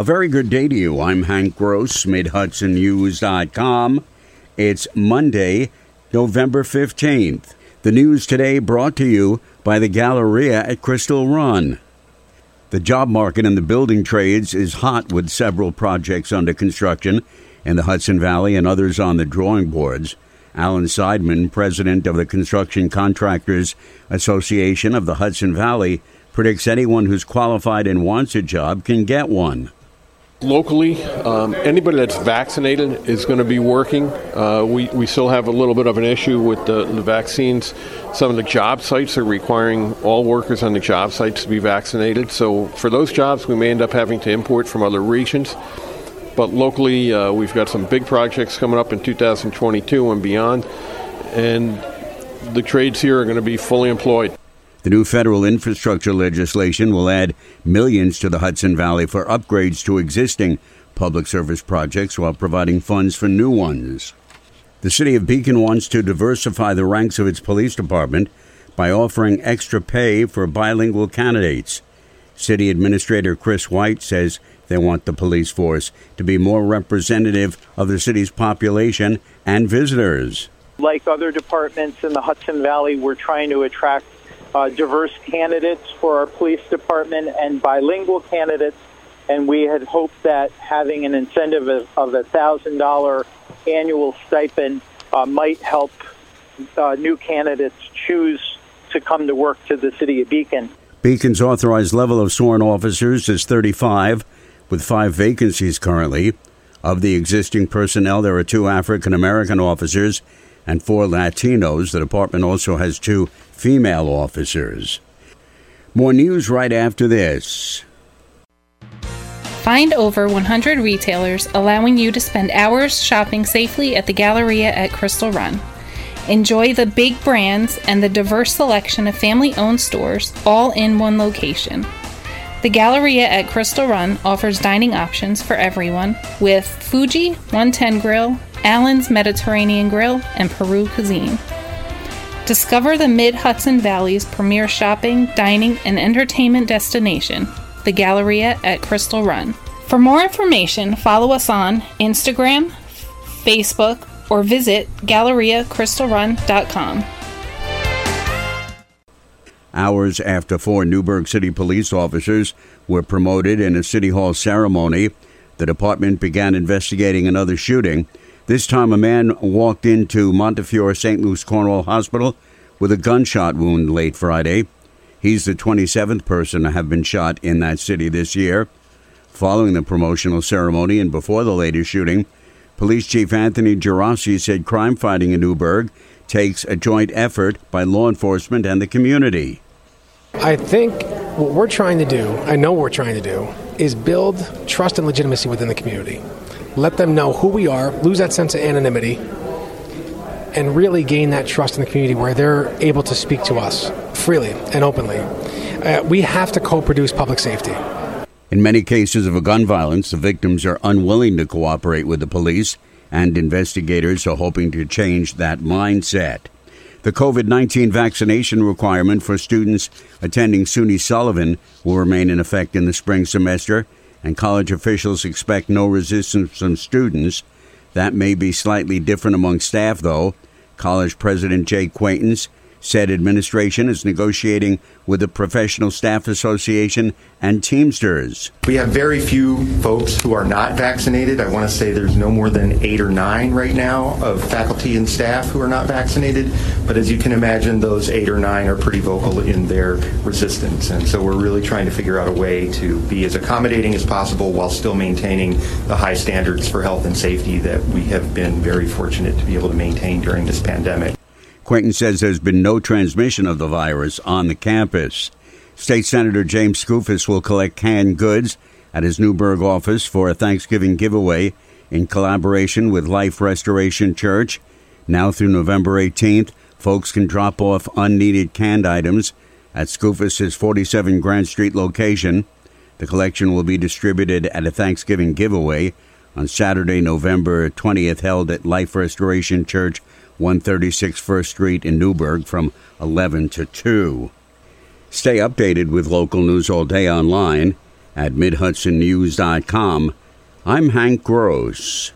A very good day to you. I'm Hank Gross, MidHudsonNews.com. It's Monday, November 15th. The news today brought to you by the Galleria at Crystal Run. The job market in the building trades is hot with several projects under construction in the Hudson Valley and others on the drawing boards. Alan Seidman, president of the Construction Contractors Association of the Hudson Valley, predicts anyone who's qualified and wants a job can get one. Locally, um, anybody that's vaccinated is going to be working. Uh, we, we still have a little bit of an issue with the, the vaccines. Some of the job sites are requiring all workers on the job sites to be vaccinated. So, for those jobs, we may end up having to import from other regions. But locally, uh, we've got some big projects coming up in 2022 and beyond. And the trades here are going to be fully employed. The new federal infrastructure legislation will add millions to the Hudson Valley for upgrades to existing public service projects while providing funds for new ones. The city of Beacon wants to diversify the ranks of its police department by offering extra pay for bilingual candidates. City Administrator Chris White says they want the police force to be more representative of the city's population and visitors. Like other departments in the Hudson Valley, we're trying to attract uh, diverse candidates for our police department and bilingual candidates. And we had hoped that having an incentive of, a thousand dollar annual stipend uh, might help uh, new candidates choose to come to work to the city of Beacon. Beacon's authorized level of sworn officers is 35, with five vacancies currently. Of the existing personnel, there are two African American officers and four Latinos. The department also has two female officers. More news right after this. Find over 100 retailers allowing you to spend hours shopping safely at the Galleria at Crystal Run. Enjoy the big brands and the diverse selection of family owned stores all in one location. The Galleria at Crystal Run offers dining options for everyone with Fuji 110 Grill, Allen's Mediterranean Grill, and Peru Cuisine. Discover the Mid Hudson Valley's premier shopping, dining, and entertainment destination, the Galleria at Crystal Run. For more information, follow us on Instagram, Facebook, or visit GalleriaCrystalRun.com. Hours after four Newburgh City police officers were promoted in a City Hall ceremony, the department began investigating another shooting this time, a man walked into Montefiore St. Luke's Cornwall Hospital with a gunshot wound late Friday. He's the 27th person to have been shot in that city this year. Following the promotional ceremony and before the latest shooting, Police Chief Anthony Geraci said crime fighting in Newburgh takes a joint effort by law enforcement and the community. I think what we're trying to do, I know we're trying to do, is build trust and legitimacy within the community let them know who we are, lose that sense of anonymity, and really gain that trust in the community where they're able to speak to us freely and openly. Uh, we have to co produce public safety. In many cases of gun violence, the victims are unwilling to cooperate with the police, and investigators are hoping to change that mindset. The COVID 19 vaccination requirement for students attending SUNY Sullivan will remain in effect in the spring semester and college officials expect no resistance from students. That may be slightly different among staff, though. College President Jay Quaintance said administration is negotiating with the Professional Staff Association and Teamsters. We have very few folks who are not vaccinated. I want to say there's no more than eight or nine right now of faculty and staff who are not vaccinated. But as you can imagine, those eight or nine are pretty vocal in their resistance. And so we're really trying to figure out a way to be as accommodating as possible while still maintaining the high standards for health and safety that we have been very fortunate to be able to maintain during this pandemic. Quaintance says there's been no transmission of the virus on the campus. State Senator James Skoufis will collect canned goods at his Newburgh office for a Thanksgiving giveaway in collaboration with Life Restoration Church. Now through November 18th, folks can drop off unneeded canned items at Skoufis' 47 Grant Street location. The collection will be distributed at a Thanksgiving giveaway on Saturday, November 20th, held at Life Restoration Church 136 First Street in Newburgh from 11 to 2. Stay updated with local news all day online at MidHudsonNews.com. I'm Hank Gross.